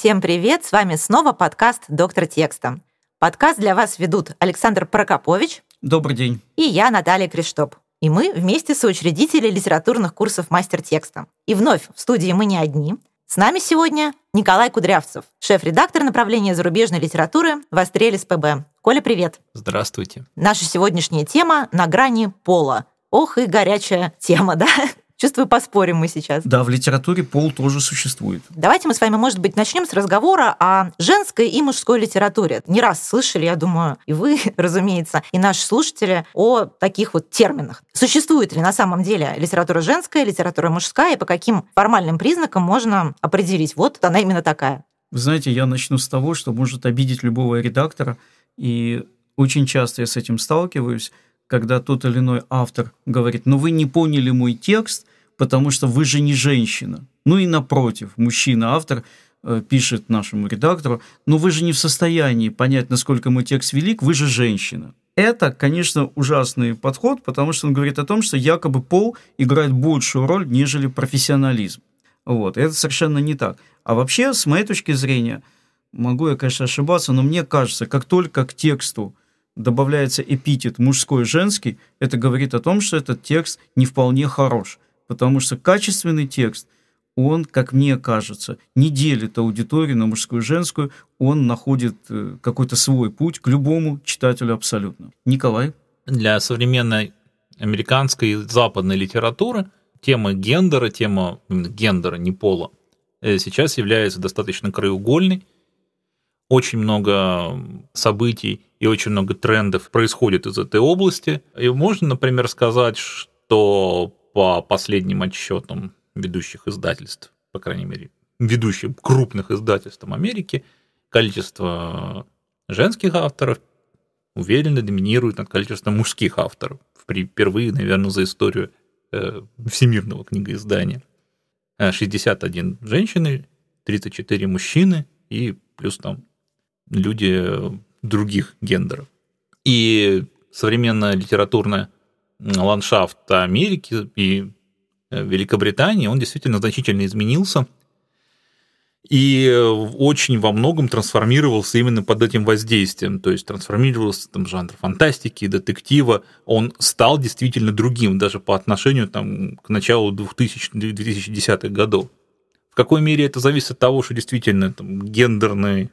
Всем привет! С вами снова подкаст «Доктор текста». Подкаст для вас ведут Александр Прокопович. Добрый день. И я, Наталья Криштоп. И мы вместе соучредители литературных курсов «Мастер текста». И вновь в студии мы не одни. С нами сегодня Николай Кудрявцев, шеф-редактор направления зарубежной литературы в Астрелис ПБ. Коля, привет. Здравствуйте. Наша сегодняшняя тема «На грани пола». Ох и горячая тема, да? Чувствую, поспорим мы сейчас. Да, в литературе пол тоже существует. Давайте мы с вами, может быть, начнем с разговора о женской и мужской литературе. Не раз слышали, я думаю, и вы, разумеется, и наши слушатели о таких вот терминах. Существует ли на самом деле литература женская, литература мужская, и по каким формальным признакам можно определить, вот она именно такая? Вы знаете, я начну с того, что может обидеть любого редактора, и очень часто я с этим сталкиваюсь, когда тот или иной автор говорит, ну вы не поняли мой текст, потому что вы же не женщина. Ну и напротив, мужчина-автор э, пишет нашему редактору, ну вы же не в состоянии понять, насколько мой текст велик, вы же женщина. Это, конечно, ужасный подход, потому что он говорит о том, что якобы пол играет большую роль, нежели профессионализм. Вот, это совершенно не так. А вообще, с моей точки зрения, могу я, конечно, ошибаться, но мне кажется, как только к тексту добавляется эпитет мужской и женский, это говорит о том, что этот текст не вполне хорош. Потому что качественный текст, он, как мне кажется, не делит аудиторию на мужскую и женскую, он находит э, какой-то свой путь к любому читателю абсолютно. Николай? Для современной американской и западной литературы тема гендера, тема гендера, не пола, э, сейчас является достаточно краеугольной. Очень много событий и очень много трендов происходит из этой области. И можно, например, сказать, что по последним отчетам ведущих издательств, по крайней мере, ведущих крупных издательств Америки, количество женских авторов уверенно доминирует над количеством мужских авторов. Впервые, наверное, за историю э, всемирного книгоиздания. 61 э, женщины, 34 мужчины и плюс там люди других гендеров. И современная литературная ландшафт Америки и э, Великобритании, он действительно значительно изменился. И очень во многом трансформировался именно под этим воздействием, то есть трансформировался там жанр фантастики, детектива, он стал действительно другим даже по отношению там, к началу 2000-2010-х годов. В какой мере это зависит от того, что действительно там, гендерный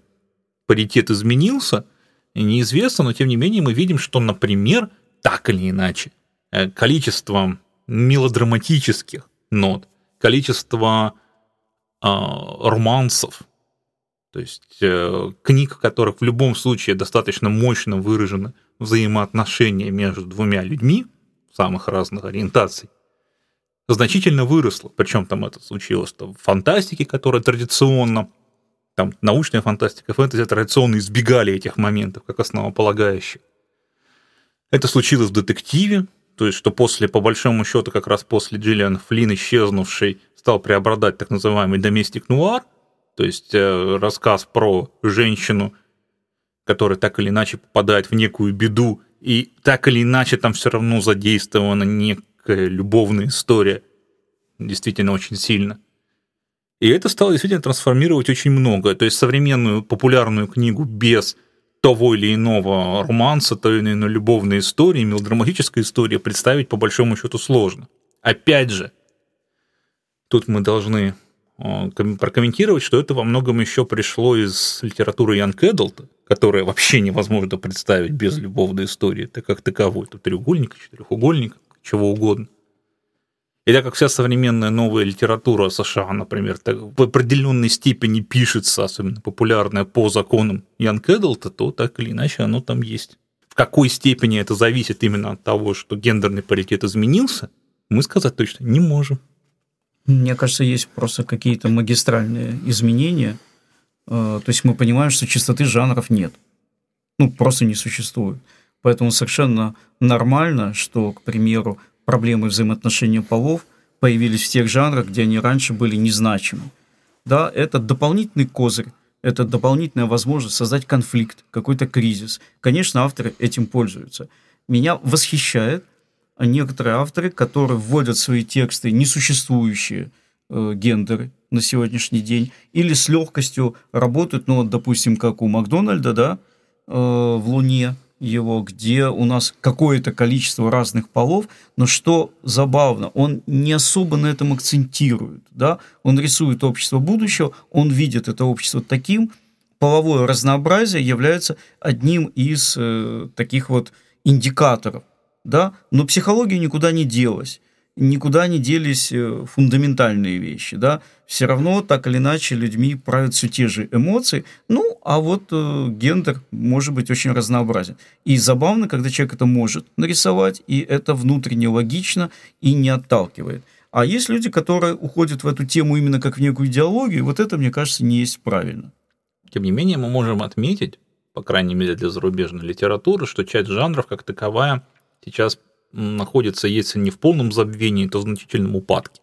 паритет изменился – неизвестно, но тем не менее мы видим, что, например, так или иначе, э, количество мелодраматических нот, количество э, романсов, то есть э, книг, в которых в любом случае достаточно мощно выражены взаимоотношения между двумя людьми самых разных ориентаций, значительно выросло. Причем там это случилось в фантастике, которая традиционно там научная фантастика, фэнтези традиционно избегали этих моментов как основополагающих. Это случилось в детективе, то есть что после, по большому счету, как раз после Джиллиан Флинн, исчезнувший, стал преобладать так называемый доместик нуар, то есть э, рассказ про женщину, которая так или иначе попадает в некую беду, и так или иначе там все равно задействована некая любовная история, действительно очень сильно. И это стало действительно трансформировать очень многое. То есть современную популярную книгу без того или иного романса, той или иной любовной истории, мелодраматической истории представить по большому счету сложно. Опять же, тут мы должны э, прокомментировать, что это во многом еще пришло из литературы Ян Кэддлта, которая вообще невозможно представить без любовной истории, так как таковой. Тут треугольник, четырехугольник, чего угодно. И так как вся современная новая литература США, например, так, в определенной степени пишется, особенно популярная по законам Ян Кэддлта, то так или иначе оно там есть. В какой степени это зависит именно от того, что гендерный паритет изменился, мы сказать точно не можем. Мне кажется, есть просто какие-то магистральные изменения. Э, то есть мы понимаем, что чистоты жанров нет. Ну, просто не существует. Поэтому совершенно нормально, что, к примеру, проблемы взаимоотношения полов появились в тех жанрах, где они раньше были незначимы. Да, это дополнительный козырь, это дополнительная возможность создать конфликт, какой-то кризис. Конечно, авторы этим пользуются. Меня восхищает некоторые авторы, которые вводят в свои тексты несуществующие э, гендеры на сегодняшний день, или с легкостью работают, ну вот, допустим, как у Макдональда, да, э, в Луне, его, где у нас какое-то количество разных полов, но что забавно, он не особо на этом акцентирует, да, он рисует общество будущего, он видит это общество таким, половое разнообразие является одним из э, таких вот индикаторов, да, но психология никуда не делась никуда не делись э, фундаментальные вещи, да, все равно так или иначе людьми правят все те же эмоции, ну, а вот э, гендер может быть очень разнообразен. И забавно, когда человек это может нарисовать, и это внутренне логично и не отталкивает. А есть люди, которые уходят в эту тему именно как в некую идеологию, вот это, мне кажется, не есть правильно. Тем не менее, мы можем отметить, по крайней мере для зарубежной литературы, что часть жанров как таковая сейчас находится, если не в полном забвении, то в значительном упадке.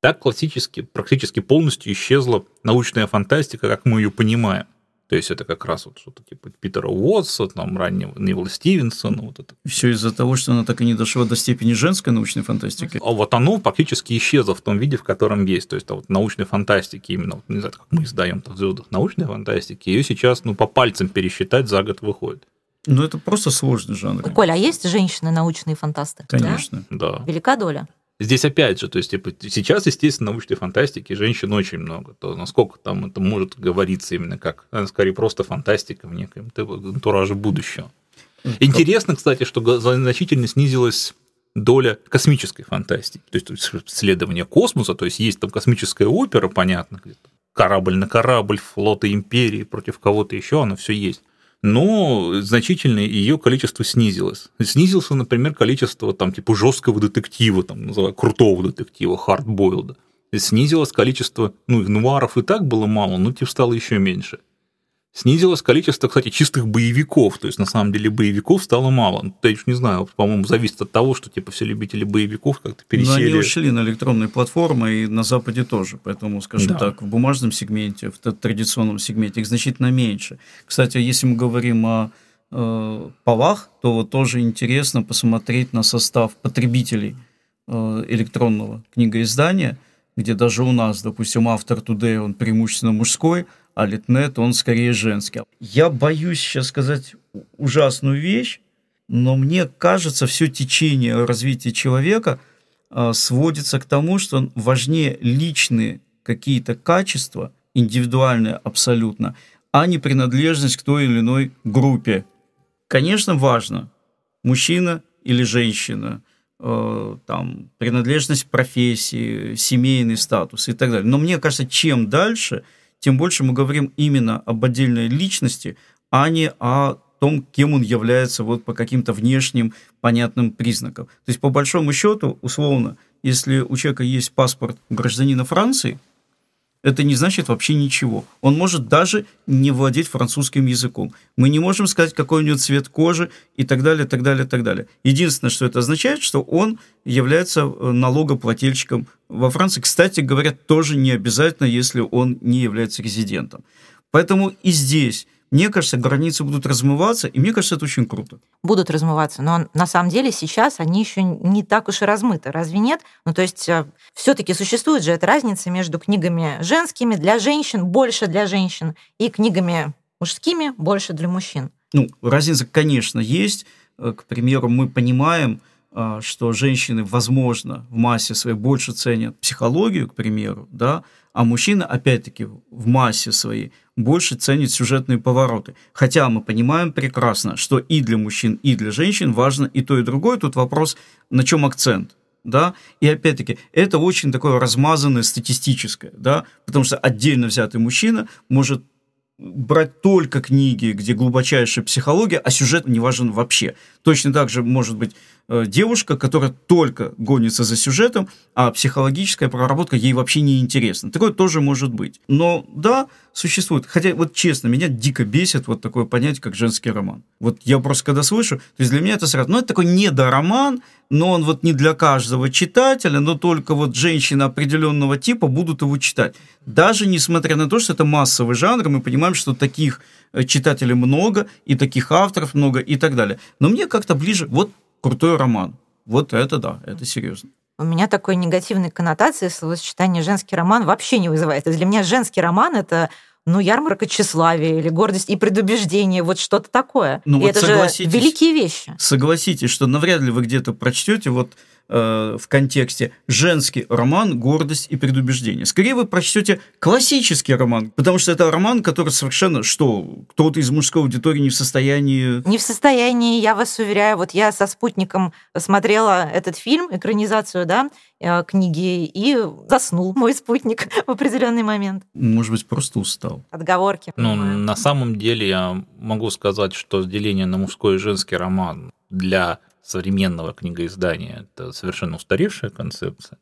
Так классически, практически полностью исчезла научная фантастика, как мы ее понимаем. То есть это как раз вот что-то типа Питера Уотса, там раннего Нила Стивенсона. Вот это. Все из-за того, что она так и не дошла до степени женской научной фантастики. А вот оно практически исчезло в том виде, в котором есть. То есть а вот научной фантастики, именно, вот, не знаю, как мы издаем в звездах научной фантастики, ее сейчас ну, по пальцам пересчитать за год выходит. Ну, это просто сложный жанр. Коля, а есть женщины-научные фантасты? Конечно. Да. да. Велика доля? Здесь опять же, то есть типа, сейчас, естественно, научной фантастики женщин очень много. То насколько там это может говориться именно как, скорее, просто фантастика в неком антураже будущего. Интересно, кстати, что значительно снизилась доля космической фантастики, то есть исследование космоса, то есть есть там космическая опера, понятно, корабль на корабль, флоты империи против кого-то еще, оно все есть но значительно ее количество снизилось. Снизился, например, количество там типа жесткого детектива, там, называю, крутого детектива, хардбойлда. Снизилось количество, ну, нуаров и так было мало, но типа стало еще меньше. Снизилось количество, кстати, чистых боевиков. То есть, на самом деле, боевиков стало мало. Ну, я уж не знаю, по-моему, зависит от того, что типа все любители боевиков как-то пересели. Но они ушли на электронные платформы и на Западе тоже. Поэтому, скажем да. так, в бумажном сегменте, в традиционном сегменте их значительно меньше. Кстати, если мы говорим о э, полах, то вот тоже интересно посмотреть на состав потребителей э, электронного книгоиздания, где даже у нас, допустим, автор Today, он преимущественно мужской – а Литнет, он скорее женский. Я боюсь сейчас сказать ужасную вещь, но мне кажется, все течение развития человека а, сводится к тому, что важнее личные какие-то качества, индивидуальные абсолютно, а не принадлежность к той или иной группе. Конечно, важно, мужчина или женщина, э, там, принадлежность профессии, семейный статус и так далее. Но мне кажется, чем дальше – тем больше мы говорим именно об отдельной личности, а не о том, кем он является вот по каким-то внешним понятным признакам. То есть, по большому счету, условно, если у человека есть паспорт гражданина Франции – это не значит вообще ничего. Он может даже не владеть французским языком. Мы не можем сказать, какой у него цвет кожи и так далее, так далее, так далее. Единственное, что это означает, что он является э, налогоплательщиком во Франции. Кстати говоря, тоже не обязательно, если он не является резидентом. Поэтому и здесь мне кажется, границы будут размываться, и мне кажется, это очень круто. Будут размываться, но на самом деле сейчас они еще не так уж и размыты, разве нет? Ну, то есть э, все-таки существует же эта разница между книгами женскими для женщин, больше для женщин, и книгами мужскими, больше для мужчин. Ну, разница, конечно, есть. Э, к примеру, мы понимаем, э, что женщины, возможно, в массе своей больше ценят психологию, к примеру, да, а мужчины, опять-таки, в массе своей больше ценят сюжетные повороты. Хотя мы понимаем прекрасно, что и для мужчин, и для женщин важно и то, и другое. Тут вопрос, на чем акцент. Да? И опять-таки, это очень такое размазанное статистическое, да? потому что отдельно взятый мужчина может брать только книги, где глубочайшая психология, а сюжет не важен вообще. Точно так же может быть девушка, которая только гонится за сюжетом, а психологическая проработка ей вообще не интересна. Такое тоже может быть. Но да, существует. Хотя, вот честно, меня дико бесит вот такое понятие, как женский роман. Вот я просто когда слышу, то есть для меня это сразу, ну, это такой недороман, но он вот не для каждого читателя, но только вот женщины определенного типа будут его читать. Даже несмотря на то, что это массовый жанр, мы понимаем, что таких э, читателей много, и таких авторов много, и так далее. Но мне как-то ближе, вот крутой роман. Вот это да, это серьезно. у меня такой негативной коннотации словосочетание «женский роман» вообще не вызывает. Для меня женский роман — это ну, ярмарка тщеславия или гордость и предубеждение, вот что-то такое. Ну, и вот это же великие вещи. Согласитесь, что навряд ли вы где-то прочтете вот Э, в контексте женский роман «Гордость и предубеждение». Скорее вы прочтете классический роман, потому что это роман, который совершенно, что, кто-то из мужской аудитории не в состоянии... Не в состоянии, я вас уверяю. Вот я со спутником смотрела этот фильм, экранизацию, да, э, книги, и заснул мой спутник в определенный момент. Может быть, просто устал. Отговорки. Ну, на самом деле я могу сказать, что деление на мужской и женский роман для современного книгоиздания это совершенно устаревшая концепция.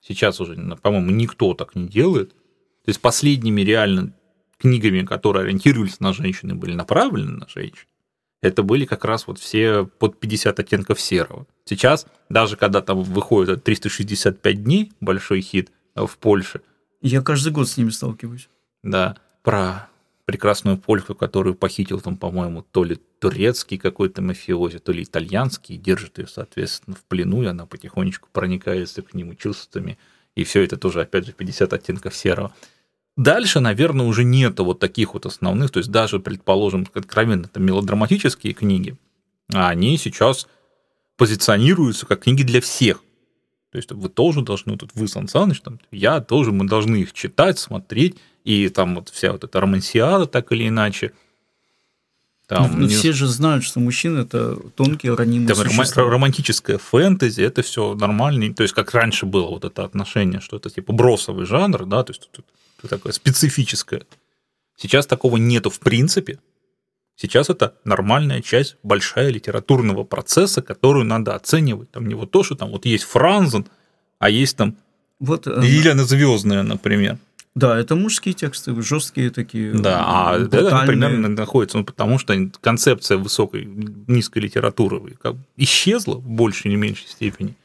Сейчас уже, по-моему, никто так не делает. То есть последними реально книгами, которые ориентировались на женщины, были направлены на женщин, это были как раз вот все под 50 оттенков серого. Сейчас, даже когда там выходит 365 дней, большой хит в Польше. Я каждый год с ними сталкиваюсь. Да, про прекрасную польку, которую похитил там, по-моему, то ли турецкий какой-то мафиози, то ли итальянский, держит ее, соответственно, в плену, и она потихонечку проникается к нему чувствами, и все это тоже, опять же, 50 оттенков серого. Дальше, наверное, уже нету вот таких вот основных, то есть даже, предположим, откровенно это мелодраматические книги, а они сейчас позиционируются как книги для всех. То есть вы тоже должны, тут вы, Сан Саныч, там, я тоже, мы должны их читать, смотреть, и там вот вся вот эта романсиада так или иначе. Там, ну, не... все же знают, что мужчина это тонкие, ранимые там, существа. Романтическая фэнтези, это все нормально. То есть, как раньше было вот это отношение, что это типа бросовый жанр, да, то есть это такое специфическое. Сейчас такого нету в принципе. Сейчас это нормальная часть, большая литературного процесса, которую надо оценивать. Там не вот то, что там вот есть Франзен, а есть там вот, э, Елена Звездная, например. Да, это мужские тексты, жесткие такие. Да, а это примерно находится, ну, потому что концепция высокой, низкой литературы как исчезла в большей или меньшей степени.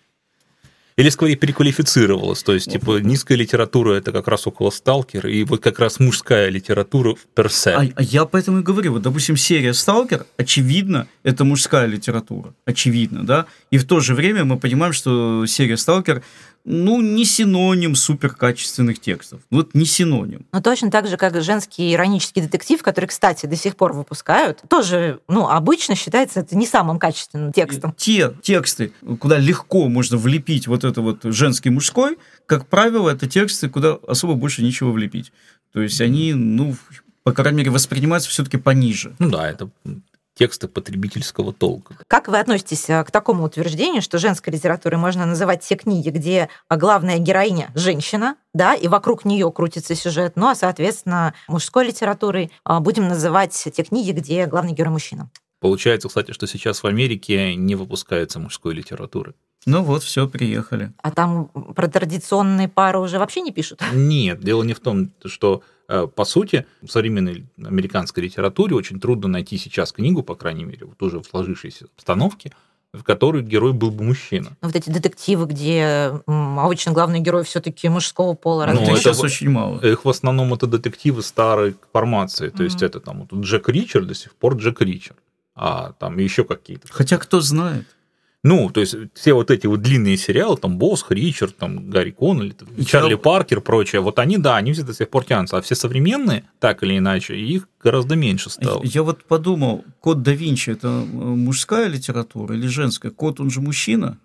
Или скорее переквалифицировалась, то есть, типа, низкая литература это как раз около сталкера, и вот как раз мужская литература в персе. А, а я поэтому и говорю, вот, допустим, серия Сталкер, очевидно, это мужская литература, очевидно, да, и в то же время мы понимаем, что серия Сталкер ну, не синоним суперкачественных текстов. Вот не синоним. Но точно так же, как женский иронический детектив, который, кстати, до сих пор выпускают, тоже, ну, обычно считается это не самым качественным текстом. Те тексты, куда легко можно влепить вот это вот женский мужской, как правило, это тексты, куда особо больше ничего влепить. То есть они, ну, по крайней мере, воспринимаются все-таки пониже. Ну да, это тексты потребительского толка. Как вы относитесь э, к такому утверждению, что женской литературой можно называть те книги, где главная героиня – женщина, да, и вокруг нее крутится сюжет, ну а, соответственно, мужской литературой а, будем называть те книги, где главный герой – мужчина? Получается, кстати, что сейчас в Америке не выпускается мужской литературы. Ну вот, все, приехали. А там про традиционные пары уже вообще не пишут? Нет, дело не в том, что Э, по сути, в современной американской литературе очень трудно найти сейчас книгу, по крайней мере, вот уже в сложившейся обстановке, в которой герой был бы мужчина. Ну, вот эти детективы, где обычно главный герой все-таки мужского пола. Ну, это сейчас очень мало. Их в основном это детективы старой формации. То mm-hmm. есть это там вот Джек Ричард до сих пор Джек Ричард. А там еще какие-то. Хотя кто знает. Ну, то есть все вот эти вот длинные сериалы, там Босх, Ричард, там Гарри Коннелли, Чарли Паркер, прочее, вот они, да, они все до сих пор тянутся, а все современные, так или иначе, их гораздо меньше стало. Я вот подумал, Код да Винчи – это э, мужская литература или женская? Код, он же мужчина?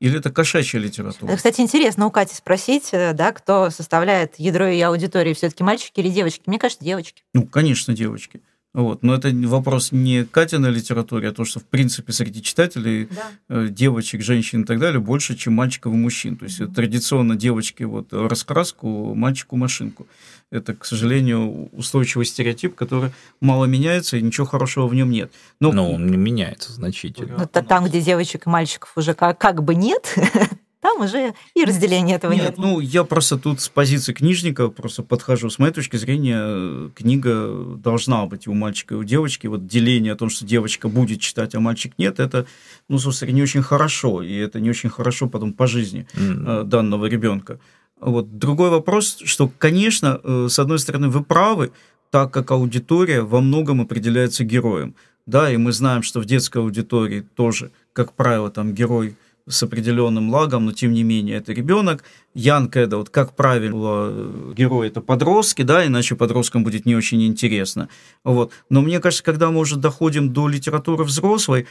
Или это кошачья литература? Кстати, интересно у Кати спросить, э, да, кто составляет ядро ее аудитории, все-таки мальчики или девочки? Мне кажется, девочки. Ну, конечно, девочки. Вот. Но это вопрос не Катиной литературе, а то, что, в принципе, среди читателей, да. Э, девочек, женщин и так далее, больше, чем мальчиков и мужчин. То есть mm-hmm. традиционно девочки вот раскраску, мальчику машинку. Это, к сожалению, устойчивый стереотип, который мало меняется, и ничего хорошего в нем нет. Но, Но он не меняется значительно. Ну, там, где девочек и мальчиков уже как, как бы нет, там уже и разделения этого нет. нет. Ну, я просто тут с позиции книжника просто подхожу. С моей точки зрения, книга должна быть и у мальчика, и у девочки. Вот деление о том, что девочка будет читать, а мальчик нет, это, ну, собственно, не очень хорошо. И это не очень хорошо потом по жизни mm-hmm. данного ребенка. Вот. Другой вопрос, что, конечно, э, с одной стороны, вы правы, так как аудитория во многом определяется героем. Да, и мы знаем, что в детской аудитории тоже, как правило, там герой с определенным лагом, но тем не менее это ребенок. Янка это вот как правило герой это подростки, да, иначе подросткам будет не очень интересно. Вот. Но мне кажется, когда мы уже доходим до литературы взрослой,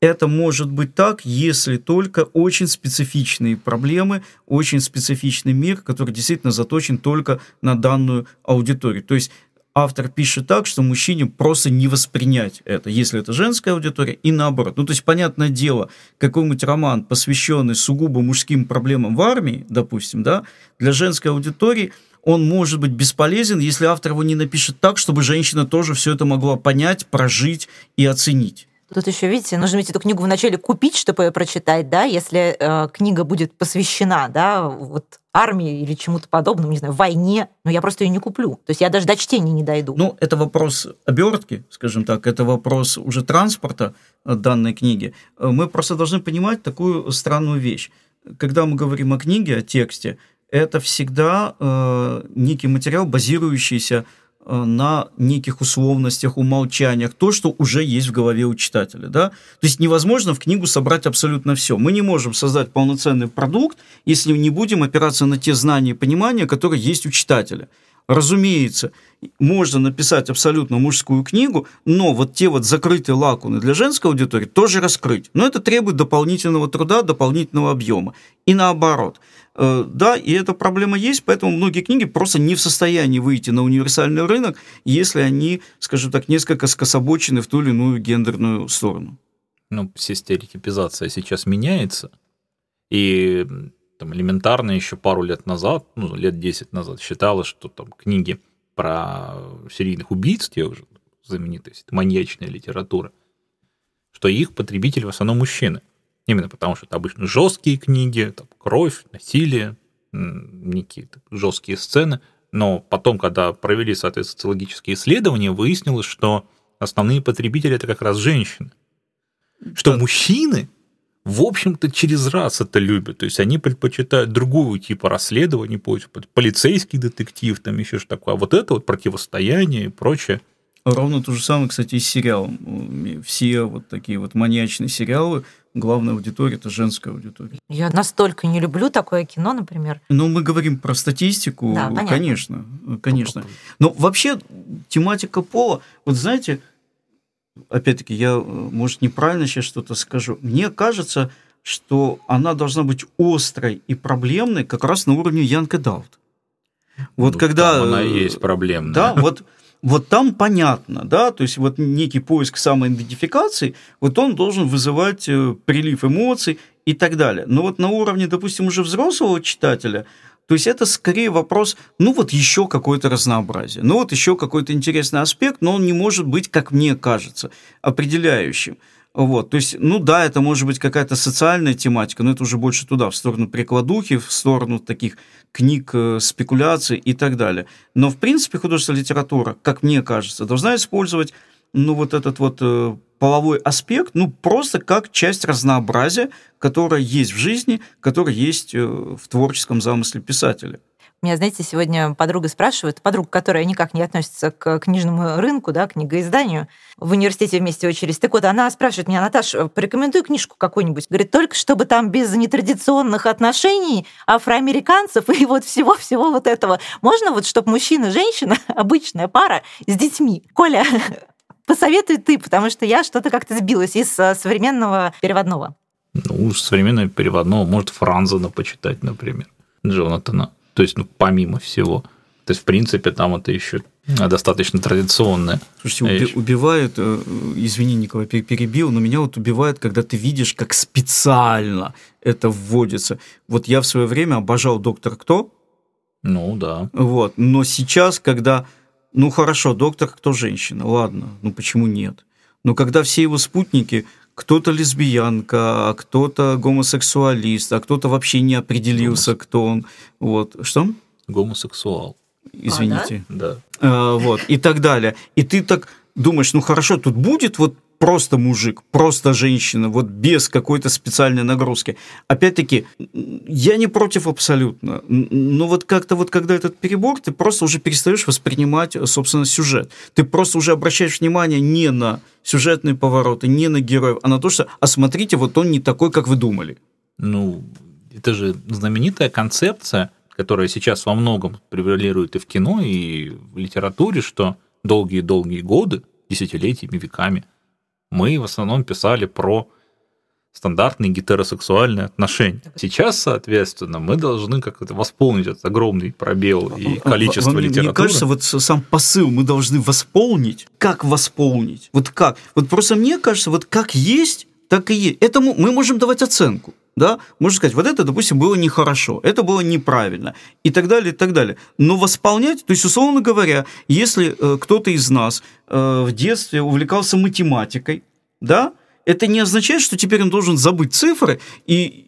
это может быть так, если только очень специфичные проблемы, очень специфичный мир, который действительно заточен только на данную аудиторию. То есть автор пишет так, что мужчине просто не воспринять это, если это женская аудитория, и наоборот. Ну, то есть, понятное дело, какой-нибудь роман, посвященный сугубо мужским проблемам в армии, допустим, да, для женской аудитории он может быть бесполезен, если автор его не напишет так, чтобы женщина тоже все это могла понять, прожить и оценить. Тут еще, видите, нужно ведь эту книгу вначале купить, чтобы ее прочитать, да, если э, книга будет посвящена, да, вот армии или чему-то подобному, не знаю, войне, но я просто ее не куплю. То есть я даже до чтения не дойду. Ну, это вопрос обертки, скажем так, это вопрос уже транспорта э, данной книги. Э, мы просто должны понимать такую странную вещь. Когда мы говорим о книге, о тексте, это всегда э, некий материал, базирующийся на неких условностях, умолчаниях, то, что уже есть в голове у читателя. Да? То есть невозможно в книгу собрать абсолютно все. Мы не можем создать полноценный продукт, если не будем опираться на те знания и понимания, которые есть у читателя. Разумеется, можно написать абсолютно мужскую книгу, но вот те вот закрытые лакуны для женской аудитории тоже раскрыть. Но это требует дополнительного труда, дополнительного объема. И наоборот – Э, да, и эта проблема есть, поэтому многие книги просто не в состоянии выйти на универсальный рынок, если они, скажем так, несколько скособочены в ту или иную гендерную сторону. Ну, стереотипизация сейчас меняется, и там, элементарно еще пару лет назад, ну, лет 10 назад считалось, что там книги про серийных убийц, те уже знаменитые, маньячная литература, что их потребители в основном мужчины. Именно потому, что это обычно жесткие книги, там, кровь, насилие, некие жесткие сцены. Но потом, когда провели, соответственно, социологические исследования, выяснилось, что основные потребители это как раз женщины. Что да. мужчины, в общем-то, через раз это любят. То есть они предпочитают другого типа расследований, полицейский детектив, там еще что такое. А вот это вот противостояние и прочее. Ровно то же самое, кстати, и с сериалом. Все вот такие вот маньячные сериалы, главная аудитория – это женская аудитория. Я настолько не люблю такое кино, например. Ну, мы говорим про статистику, да, конечно, конечно. Но вообще тематика пола, вот знаете, опять-таки, я, может, неправильно сейчас что-то скажу, мне кажется, что она должна быть острой и проблемной как раз на уровне Янка Даут. Вот ну, когда... она и есть проблемная. Да, вот вот там понятно, да, то есть вот некий поиск самоидентификации, вот он должен вызывать э, прилив эмоций и так далее. Но вот на уровне, допустим, уже взрослого читателя, то есть это скорее вопрос, ну вот еще какое-то разнообразие, ну вот еще какой-то интересный аспект, но он не может быть, как мне кажется, определяющим. Вот, то есть, ну да, это может быть какая-то социальная тематика, но это уже больше туда, в сторону прикладухи, в сторону таких книг, э, спекуляций и так далее. Но, в принципе, художественная литература, как мне кажется, должна использовать ну, вот этот вот э, половой аспект, ну, просто как часть разнообразия, которая есть в жизни, которая есть э, в творческом замысле писателя. Меня, знаете, сегодня подруга спрашивает, подруга, которая никак не относится к книжному рынку, да, книгоизданию, в университете вместе учились. Так вот, она спрашивает меня, Наташа, порекомендуй книжку какую-нибудь. Говорит, только чтобы там без нетрадиционных отношений афроамериканцев и вот всего-всего вот этого. Можно вот, чтобы мужчина, женщина, обычная пара с детьми. Коля, посоветуй ты, потому что я что-то как-то сбилась из э, современного переводного. Ну, современного переводного, может, Франзена почитать, например, Джонатана то есть, ну, помимо всего. То есть, в принципе, там это еще достаточно традиционное. Слушайте, уби- убивают, э, извини, Николай, перебил, но меня вот убивает, когда ты видишь, как специально это вводится. Вот я в свое время обожал «Доктор Кто». Ну, да. Вот, но сейчас, когда, ну, хорошо, «Доктор Кто» женщина, ладно, ну, почему нет? Но когда все его спутники кто-то лесбиянка, а кто-то гомосексуалист, а кто-то вообще не определился, Гомос... кто он. Вот. Что? Гомосексуал. Извините. А, да? А, вот. И так далее. И ты так думаешь, ну хорошо, тут будет вот просто мужик, просто женщина, вот без какой-то специальной нагрузки. Опять-таки, я не против абсолютно, но вот как-то вот когда этот перебор, ты просто уже перестаешь воспринимать, собственно, сюжет. Ты просто уже обращаешь внимание не на сюжетные повороты, не на героев, а на то, что, а смотрите, вот он не такой, как вы думали. Ну, это же знаменитая концепция, которая сейчас во многом превалирует и в кино, и в литературе, что долгие-долгие годы, десятилетиями, веками, мы в основном писали про стандартные гетеросексуальные отношения. Сейчас, соответственно, мы должны как-то восполнить этот огромный пробел и количество Вам, литературы. Мне кажется, вот сам посыл мы должны восполнить. Как восполнить? Вот как? Вот просто мне кажется, вот как есть, так и есть. Этому мы можем давать оценку. Да, можно сказать, вот это, допустим, было нехорошо, это было неправильно, и так далее, и так далее. Но восполнять, то есть, условно говоря, если э, кто-то из нас э, в детстве увлекался математикой, да, это не означает, что теперь он должен забыть цифры и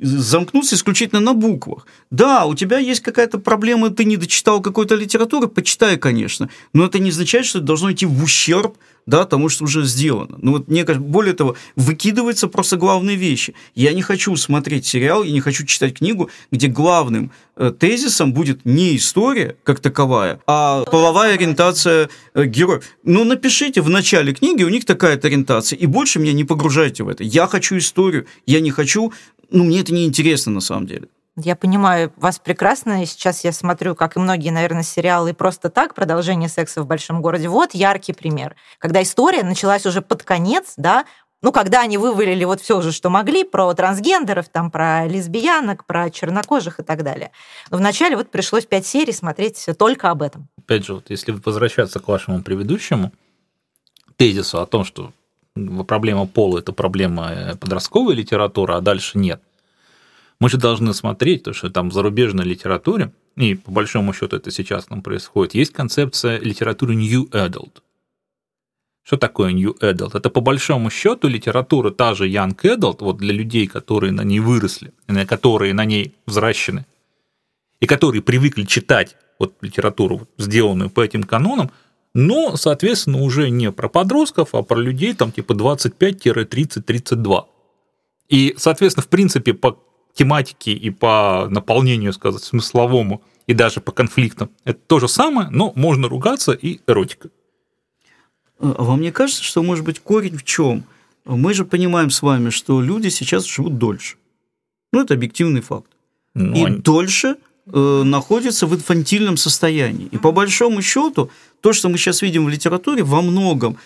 замкнуться исключительно на буквах. Да, у тебя есть какая-то проблема, ты не дочитал какой-то литературы, почитай, конечно, но это не означает, что это должно идти в ущерб да, тому, что уже сделано. Ну вот мне кажется, более того, выкидываются просто главные вещи. Я не хочу смотреть сериал, я не хочу читать книгу, где главным э, тезисом будет не история как таковая, а половая ориентация э, героев. Ну, напишите в начале книги, у них такая-то ориентация, и больше меня не погружайте в это. Я хочу историю, я не хочу, ну, мне это не интересно на самом деле. Я понимаю вас прекрасно, сейчас я смотрю, как и многие, наверное, сериалы просто так, продолжение секса в большом городе. Вот яркий пример. Когда история началась уже под конец, да, ну, когда они вывалили вот все уже, что могли, про трансгендеров, там, про лесбиянок, про чернокожих и так далее. Но вначале вот пришлось пять серий смотреть только об этом. Опять же, вот если возвращаться к вашему предыдущему тезису о том, что проблема пола – это проблема э, подростковой литературы, а дальше нет – мы же должны смотреть, то, что там в зарубежной литературе, и по большому счету это сейчас нам происходит, есть концепция литературы New Adult. Что такое New Adult? Это по большому счету литература та же Young Adult, вот для людей, которые на ней выросли, которые на ней взращены, и которые привыкли читать вот литературу, сделанную по этим канонам, но, соответственно, уже не про подростков, а про людей там типа 25-30-32. И, соответственно, в принципе, по тематике и по наполнению, сказать, смысловому, и даже по конфликтам. Это то же самое, но можно ругаться и эротика. А вам не кажется, что может быть корень в чем? Мы же понимаем с вами, что люди сейчас живут дольше. Ну, это объективный факт. Ну, и они... дольше э, находятся в инфантильном состоянии. И по большому счету, то, что мы сейчас видим в литературе, во многом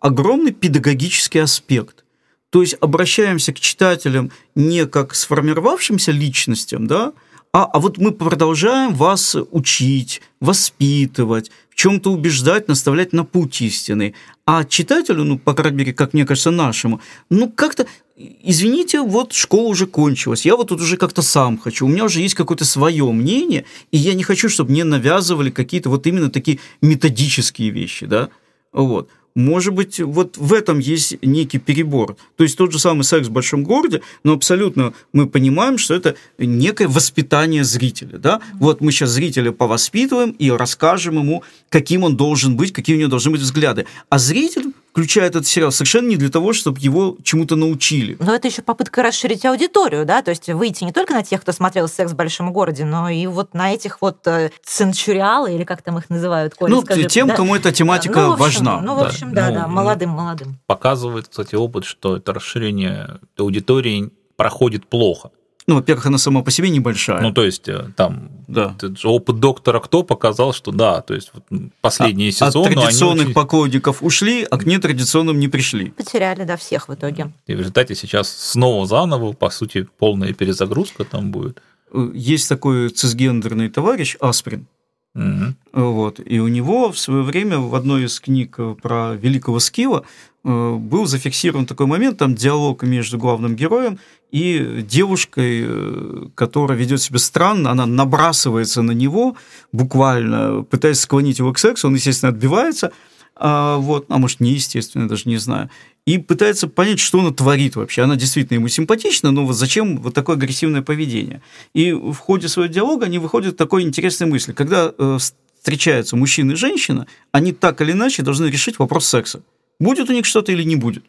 огромный педагогический аспект. То есть обращаемся к читателям не как сформировавшимся личностям, да, а, а вот мы продолжаем вас учить, воспитывать, в чем-то убеждать, наставлять на путь истины. А читателю, ну, по крайней мере, как мне кажется, нашему, ну, как-то, извините, вот школа уже кончилась, я вот тут уже как-то сам хочу, у меня уже есть какое-то свое мнение, и я не хочу, чтобы мне навязывали какие-то вот именно такие методические вещи, да, вот. Может быть, вот в этом есть некий перебор. То есть тот же самый секс в большом городе, но абсолютно мы понимаем, что это некое воспитание зрителя. Да? Вот мы сейчас зрителя повоспитываем и расскажем ему, каким он должен быть, какие у него должны быть взгляды. А зритель включая этот сериал совершенно не для того, чтобы его чему-то научили. Но это еще попытка расширить аудиторию, да, то есть выйти не только на тех, кто смотрел «Секс в большом городе», но и вот на этих вот э, ценчуриалы, или как там их называют, Коля, Ну, скажи, тем, да? кому эта тематика ну, общем, важна. Ну, в общем, да, да, ну, да молодым, молодым. Показывает, кстати, опыт, что это расширение аудитории проходит плохо. Ну, во-первых, она сама по себе небольшая. Ну, то есть, э, там да. опыт доктора кто показал, что да, то есть последние а, сезоны... От традиционных очень... поклонников ушли, а к нетрадиционным не пришли. Потеряли, да, всех в итоге. И в результате сейчас снова заново, по сути, полная перезагрузка там будет. Э, есть такой цисгендерный товарищ Асприн, Угу. Вот. И у него в свое время в одной из книг про великого Скилла э, был зафиксирован такой момент, там диалог между главным героем и девушкой, э, которая ведет себя странно, она набрасывается на него, буквально пытаясь склонить его к сексу, он, естественно, отбивается, а, вот, а может, неестественно, даже не знаю, и пытается понять, что она творит вообще. Она действительно ему симпатична, но вот зачем вот такое агрессивное поведение? И в ходе своего диалога они выходят к такой интересной мысли. Когда э, встречаются мужчина и женщина, они так или иначе должны решить вопрос секса. Будет у них что-то или не будет?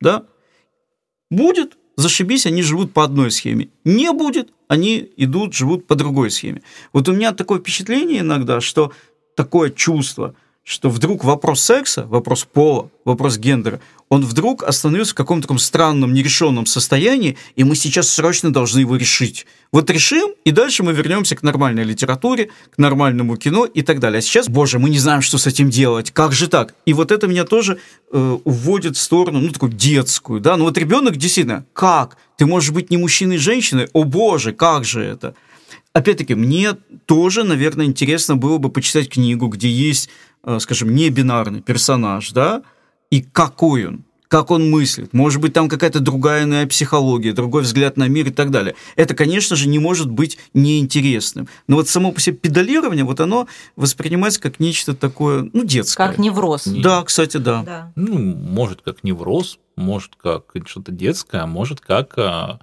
Да? Будет, зашибись, они живут по одной схеме. Не будет, они идут, живут по другой схеме. Вот у меня такое впечатление иногда, что такое чувство, что вдруг вопрос секса, вопрос пола, вопрос гендера, он вдруг остановился в каком-то таком странном, нерешенном состоянии, и мы сейчас срочно должны его решить. Вот решим, и дальше мы вернемся к нормальной литературе, к нормальному кино и так далее. А сейчас, боже, мы не знаем, что с этим делать, как же так? И вот это меня тоже э, уводит в сторону, ну, такую детскую, да, ну вот ребенок действительно, как? Ты можешь быть не мужчиной и женщиной? О боже, как же это? Опять-таки, мне тоже, наверное, интересно было бы почитать книгу, где есть скажем, не бинарный персонаж, да, и какой он, как он мыслит. Может быть, там какая-то другая иная психология, другой взгляд на мир и так далее. Это, конечно же, не может быть неинтересным. Но вот само по себе педалирование, вот оно воспринимается как нечто такое, ну, детское. Как невроз. Да, кстати, да. да. Ну, может, как невроз, может, как что-то детское, а может, как а,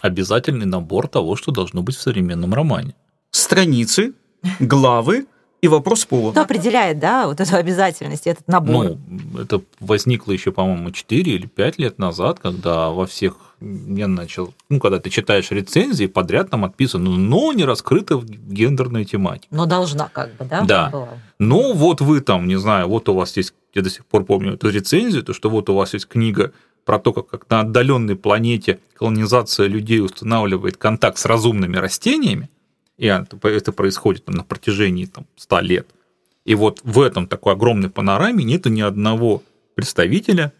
обязательный набор того, что должно быть в современном романе. Страницы, главы, и вопрос пола. Кто определяет, да, вот эту обязательность, этот набор? Ну, это возникло еще, по-моему, 4 или 5 лет назад, когда во всех я начал, ну, когда ты читаешь рецензии, подряд там отписано, но не раскрыта гендерная тематика. Но должна как бы, да? Да. Была. Ну, вот вы там, не знаю, вот у вас есть, я до сих пор помню эту рецензию, то, что вот у вас есть книга про то, как, как на отдаленной планете колонизация людей устанавливает контакт с разумными растениями, и это происходит на протяжении там, 100 лет. И вот в этом такой огромной панораме нет ни одного представителя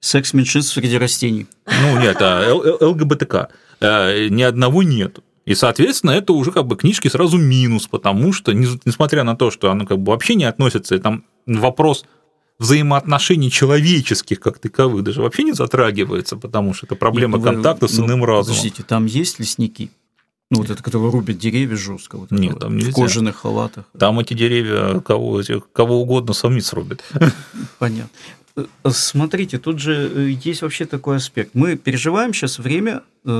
Секс меньшинств среди растений. Ну, нет, а ЛГБТК. Э, ни одного нет. И, соответственно, это уже как бы книжки сразу минус, потому что, несмотря на то, что оно как бы вообще не относится, и там вопрос взаимоотношений человеческих как таковых даже вообще не затрагивается, потому что это проблема Нет, контакта вы, с иным ну, разумом. Подождите, там есть лесники? Ну, вот это, который рубит деревья жестко. Вот Нет, там нельзя. В кожаных халатах. Там эти деревья кого, кого угодно сами срубят. Понятно. Э, смотрите, тут же э, есть вообще такой аспект. Мы переживаем сейчас время э,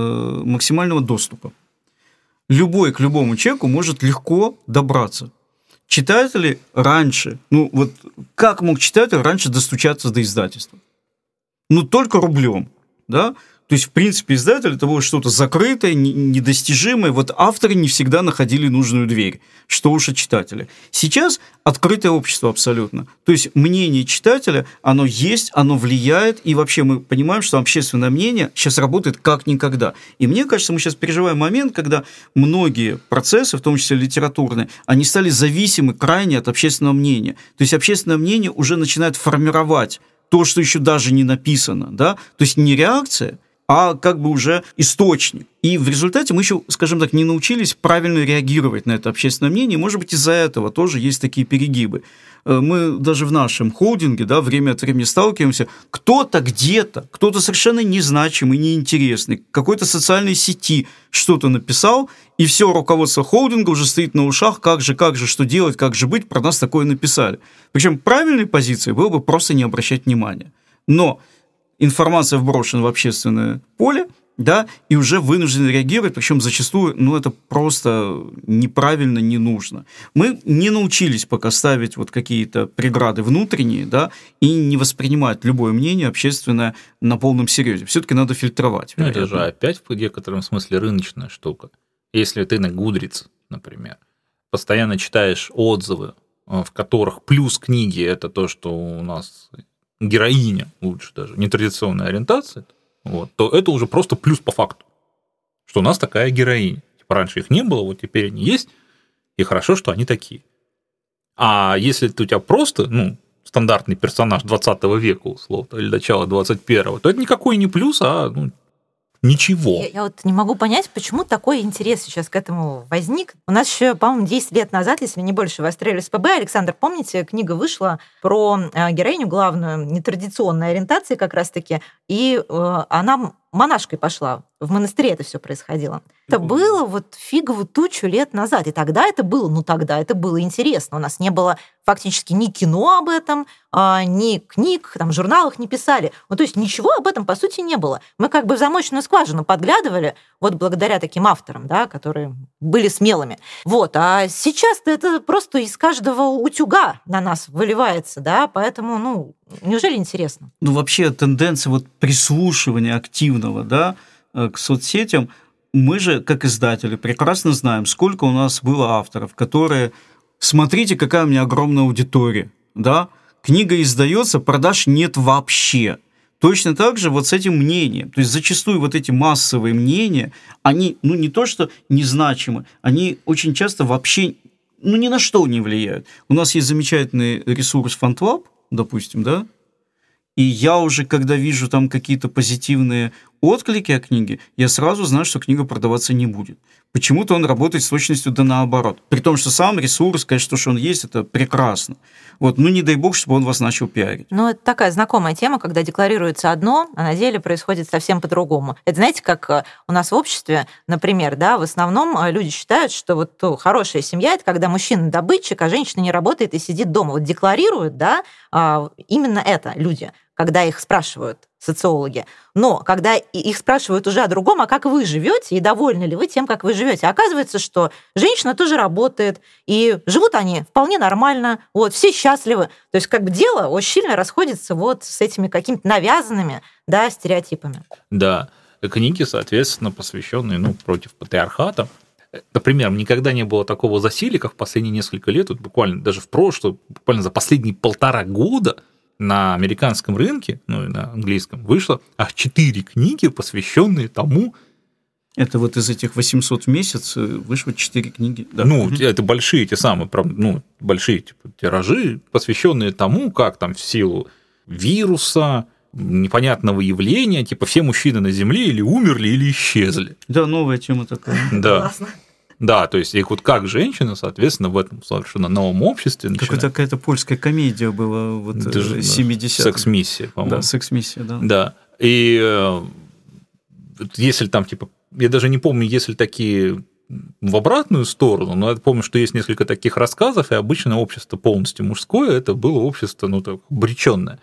максимального доступа. Любой к любому человеку может легко добраться. Читатели раньше, ну вот как мог читатель раньше достучаться до издательства? Ну только рублем, да? То есть, в принципе, издатель это было что-то закрытое, недостижимое. Вот авторы не всегда находили нужную дверь. Что уж о читателе. Сейчас открытое общество абсолютно. То есть, мнение читателя, оно есть, оно влияет. И вообще мы понимаем, что общественное мнение сейчас работает как никогда. И мне кажется, мы сейчас переживаем момент, когда многие процессы, в том числе литературные, они стали зависимы крайне от общественного мнения. То есть, общественное мнение уже начинает формировать то, что еще даже не написано. Да? То есть, не реакция – а как бы уже источник. И в результате мы еще, скажем так, не научились правильно реагировать на это общественное мнение. Может быть, из-за этого тоже есть такие перегибы. Э, мы даже в нашем холдинге да, время от времени сталкиваемся. Кто-то где-то, кто-то совершенно незначимый, неинтересный, какой-то социальной сети что-то написал, и все руководство холдинга уже стоит на ушах, как же, как же, что делать, как же быть, про нас такое написали. Причем правильной позицией было бы просто не обращать внимания. Но информация вброшена в общественное поле, да, и уже вынуждены реагировать, причем зачастую, ну, это просто неправильно, не нужно. Мы не научились пока ставить вот какие-то преграды внутренние, да, и не воспринимать любое мнение общественное на полном серьезе. Все-таки надо фильтровать. Ну, это же опять в некотором смысле рыночная штука. Если ты на Гудриц, например, постоянно читаешь отзывы, э, в которых плюс книги это то, что у нас героиня, лучше даже, нетрадиционная ориентация, вот, то это уже просто плюс по факту, что у нас такая героиня. Типа раньше их не было, вот теперь они есть, и хорошо, что они такие. А если у тебя просто, ну, стандартный персонаж 20 века, условно, или начала 21-го, то это никакой не плюс, а ну, Ничего. Я, я вот не могу понять, почему такой интерес сейчас к этому возник. У нас еще, по-моему, 10 лет назад, если не больше, выстроили СПБ. Александр, помните, книга вышла про э, героиню главную нетрадиционной ориентации как раз-таки, и э, она монашкой пошла. В монастыре это все происходило. Это было вот фиговую тучу лет назад. И тогда это было, ну тогда это было интересно. У нас не было фактически ни кино об этом, а, ни книг, там, журналах не писали. Ну, то есть ничего об этом, по сути, не было. Мы как бы в замочную скважину подглядывали, вот благодаря таким авторам, да, которые были смелыми. Вот, а сейчас-то это просто из каждого утюга на нас выливается, да, поэтому, ну, неужели интересно? Ну, вообще тенденция вот прислушивания активного, да, э, к соцсетям, мы же, как издатели, прекрасно знаем, сколько у нас было авторов, которые, смотрите, какая у меня огромная аудитория, да, книга издается, продаж нет вообще. Точно так же вот с этим мнением. То есть зачастую вот эти массовые мнения, они, ну не то что незначимы, они очень часто вообще ну, ни на что не влияют. У нас есть замечательный ресурс FanTlab, допустим, да, и я уже, когда вижу там какие-то позитивные отклики о книге, я сразу знаю, что книга продаваться не будет. Почему-то он работает с точностью да наоборот. При том, что сам ресурс, конечно, то, что он есть, это прекрасно. Вот, ну не дай бог, чтобы он вас начал пиарить. Ну, это такая знакомая тема, когда декларируется одно, а на деле происходит совсем по-другому. Это знаете, как э, у нас в обществе, например, да, в основном э, люди считают, что вот ну, хорошая семья это когда мужчина добытчик, а женщина не работает и сидит дома. Вот декларируют, да, а, именно это люди когда их спрашивают социологи. Но когда их спрашивают уже о другом, а как вы живете и довольны ли вы тем, как вы живете, оказывается, что женщина тоже работает, и живут они вполне нормально, вот, все счастливы. То есть как бы дело очень сильно расходится вот с этими какими-то навязанными да, стереотипами. Да, книги, соответственно, посвященные ну, против патриархата. Например, никогда не было такого засилия, как в последние несколько лет, вот буквально даже в прошлом, буквально за последние полтора года – на американском рынке, ну и на английском, вышло аж 4 книги, посвященные тому, это вот из этих 800 в месяц э, вышло 4 книги. Да. Ну, угу. это большие те самые, ну, большие типа, тиражи, посвященные тому, как там в силу вируса, непонятного явления, типа все мужчины на Земле или умерли, или исчезли. Да, новая тема такая. Да. Классно. Да, то есть их вот как женщина, соответственно, в этом совершенно новом обществе. Какая-то какая-то польская комедия была вот Даже, 70-х. Секс-миссия, по-моему. Да, секс-миссия, да. Да. И э, если там, типа, я даже не помню, если такие в обратную сторону, но я помню, что есть несколько таких рассказов, и обычно общество полностью мужское, это было общество, ну, так, обреченное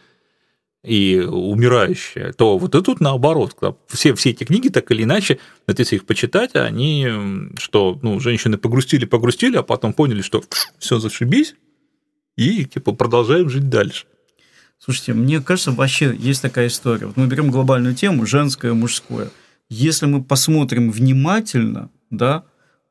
и умирающая, то вот и тут наоборот, все, все эти книги так или иначе, вот если их почитать, они, что, ну, женщины погрустили, погрустили, а потом поняли, что все зашибись, и типа продолжаем жить дальше. Слушайте, мне кажется, вообще есть такая история. Вот мы берем глобальную тему, женское, мужское. Если мы посмотрим внимательно, да,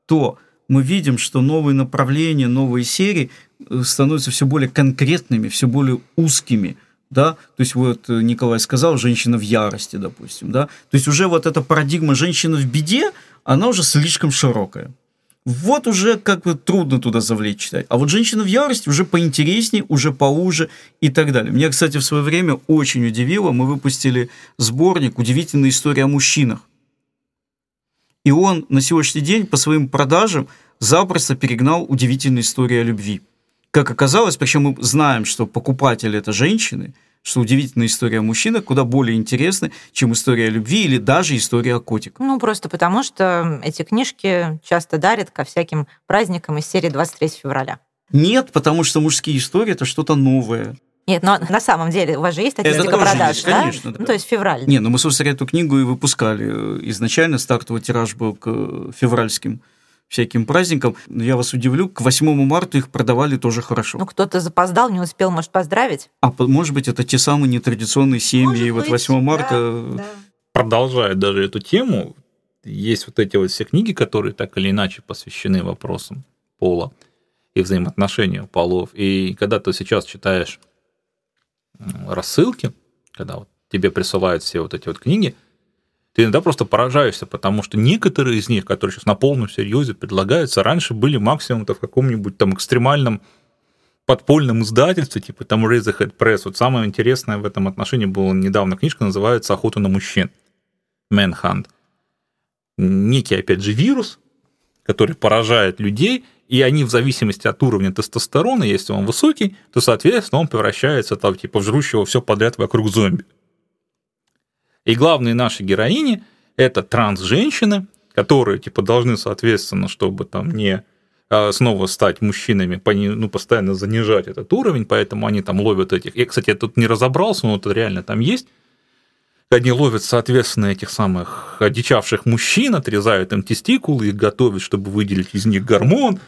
то мы видим, что новые направления, новые серии э, становятся все более конкретными, все более узкими – да, то есть вот э, Николай сказал, женщина в ярости, допустим, да, то есть уже вот эта парадигма женщины в беде, она уже слишком широкая. Вот уже как бы трудно туда завлечь читать. А вот «Женщина в ярости» уже поинтереснее, уже поуже и так далее. Меня, кстати, в свое время очень удивило, мы выпустили сборник «Удивительная история о мужчинах». И он на сегодняшний день по своим продажам запросто перегнал «Удивительную историю о любви» как оказалось, причем мы знаем, что покупатели это женщины, что удивительная история мужчины куда более интересна, чем история любви или даже история о котиках. Ну, просто потому что эти книжки часто дарят ко всяким праздникам из серии 23 февраля. Нет, потому что мужские истории – это что-то новое. Нет, но на самом деле у вас же есть статистика продаж, есть, да? Конечно, да. Ну, то есть февраль. Не, ну мы, собственно, эту книгу и выпускали. Изначально стартовый тираж был к февральским всяким праздникам. Я вас удивлю, к 8 марта их продавали тоже хорошо. Ну, кто-то запоздал, не успел, может, поздравить? А может быть, это те самые нетрадиционные семьи, может и вот 8 марта... Да, да. Продолжая даже эту тему, есть вот эти вот все книги, которые так или иначе посвящены вопросам пола и взаимоотношению полов. И когда ты сейчас читаешь рассылки, когда вот тебе присылают все вот эти вот книги, ты иногда просто поражаешься, потому что некоторые из них, которые сейчас на полном серьезе предлагаются, раньше были максимум-то в каком-нибудь там экстремальном подпольном издательстве, типа там Razorhead Press. Вот самое интересное в этом отношении была недавно книжка, называется «Охота на мужчин». Manhunt. Некий, опять же, вирус, который поражает людей, и они в зависимости от уровня тестостерона, если он высокий, то, соответственно, он превращается там, типа, в жрущего все подряд вокруг зомби. И главные наши героини – это транс-женщины, которые типа должны, соответственно, чтобы там не а, снова стать мужчинами, ну, постоянно занижать этот уровень, поэтому они там ловят этих. Я, кстати, я тут не разобрался, но это реально там есть. Они ловят, соответственно, этих самых одичавших мужчин, отрезают им тестикулы, их готовят, чтобы выделить из них гормон.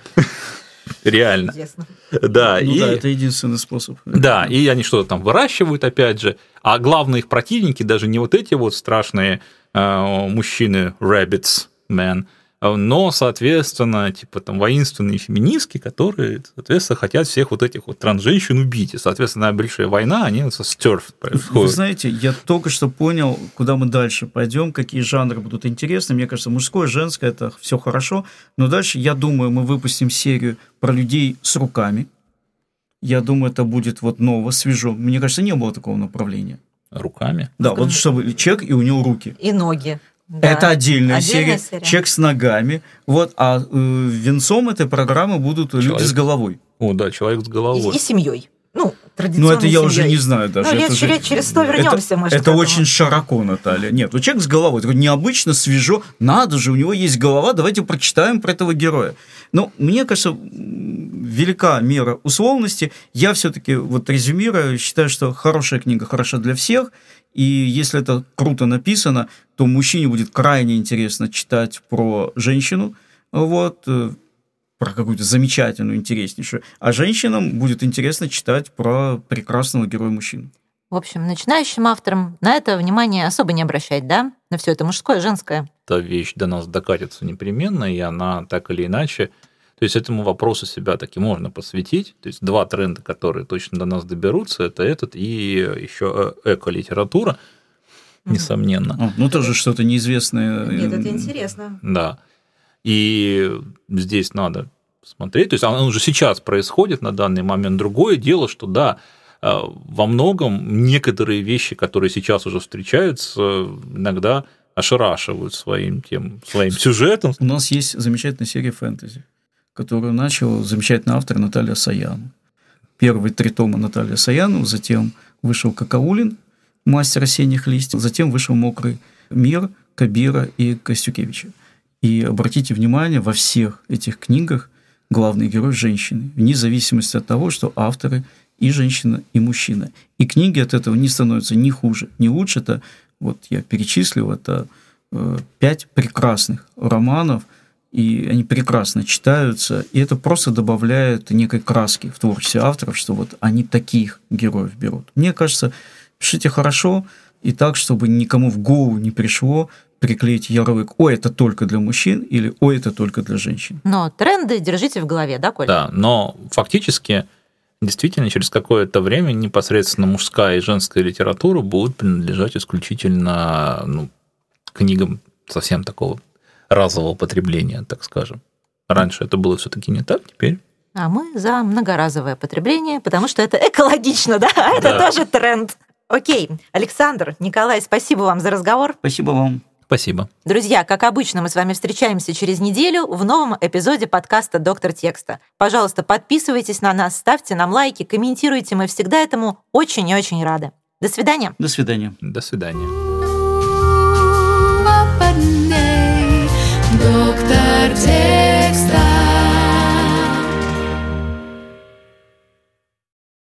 Реально. Интересно. Да, ну, и... да, это единственный способ. Да, и они что-то там выращивают, опять же. А главные их противники даже не вот эти вот страшные э, мужчины, rabbits, man, но, соответственно, типа там воинственные феминистки, которые, соответственно, хотят всех вот этих вот трансженщин убить. И, соответственно, большая война, они со стерф происходят. Вы знаете, я только что понял, куда мы дальше пойдем, какие жанры будут интересны. Мне кажется, мужское, женское, это все хорошо. Но дальше, я думаю, мы выпустим серию про людей с руками. Я думаю, это будет вот ново, свежо. Мне кажется, не было такого направления. Руками? Да, вот чтобы человек, и у него руки. И ноги. Да. Это отдельная, Отдельная серия. серия. Человек с ногами. Вот, а э, венцом этой программы будут люди Человек. с головой. О, да, человек с головой. И, и семьей. Ну, Ну, традиционной это я уже не знаю даже. Ну, лет это же- через- через сто это- вернемся, может, Это очень широко, Наталья. Нет, у человека с головой. Такой необычно, свежо. Надо же, у него есть голова. Давайте прочитаем про этого героя. Ну, мне кажется, велика мера условности. Я все-таки, вот резюмируя, считаю, что хорошая книга хороша для всех. И если это круто написано, то мужчине будет крайне интересно читать про женщину. Вот, э, про какую-то замечательную, интереснейшую. А женщинам будет интересно читать про прекрасного героя-мужчину. В общем, начинающим авторам на это внимание особо не обращать, да? На все это мужское, женское. Эта вещь до нас докатится непременно, и она так или иначе... То есть этому вопросу себя таки можно посвятить. То есть два тренда, которые точно до нас доберутся, это этот и еще э, эко-литература, несомненно. А, ну, тоже что-то неизвестное. Нет, это М, интересно. Да. И здесь надо смотреть. То есть оно уже сейчас происходит на данный момент. Другое дело, что да, э, во многом некоторые вещи, которые сейчас уже встречаются, иногда ошарашивают своим тем, своим сюжетом. У нас есть замечательная серия фэнтези, которую начал замечательный автор Наталья Саян. Первые три тома Наталья Саяну, затем вышел Какаулин, мастер осенних листьев, затем вышел «Мокрый мир» Кабира и Костюкевича. И обратите внимание, во всех этих книгах главный герой – женщины, вне зависимости от того, что авторы и женщина, и мужчина. И книги от этого не становятся ни хуже, ни лучше. Это, вот я перечислил, это э, пять прекрасных романов, и они прекрасно читаются, и это просто добавляет некой краски в творчестве авторов, что вот они таких героев берут. Мне кажется, пишите хорошо и так, чтобы никому в голову не пришло приклеить ярлык «Ой, это только для мужчин» или «Ой, это только для женщин». Но тренды держите в голове, да, Коль? Да, но фактически действительно через какое-то время непосредственно мужская и женская литература будут принадлежать исключительно ну, книгам совсем такого разового потребления, так скажем. Раньше это было все-таки не так, теперь А мы за многоразовое потребление, потому что это экологично, да? А это Да. тоже тренд. Окей, Александр, Николай, спасибо вам за разговор. Спасибо вам. Спасибо. Друзья, как обычно, мы с вами встречаемся через неделю в новом эпизоде подкаста «Доктор текста». Пожалуйста, подписывайтесь на нас, ставьте нам лайки, комментируйте, мы всегда этому очень и очень рады. До свидания. До свидания. До свидания. Доктор День.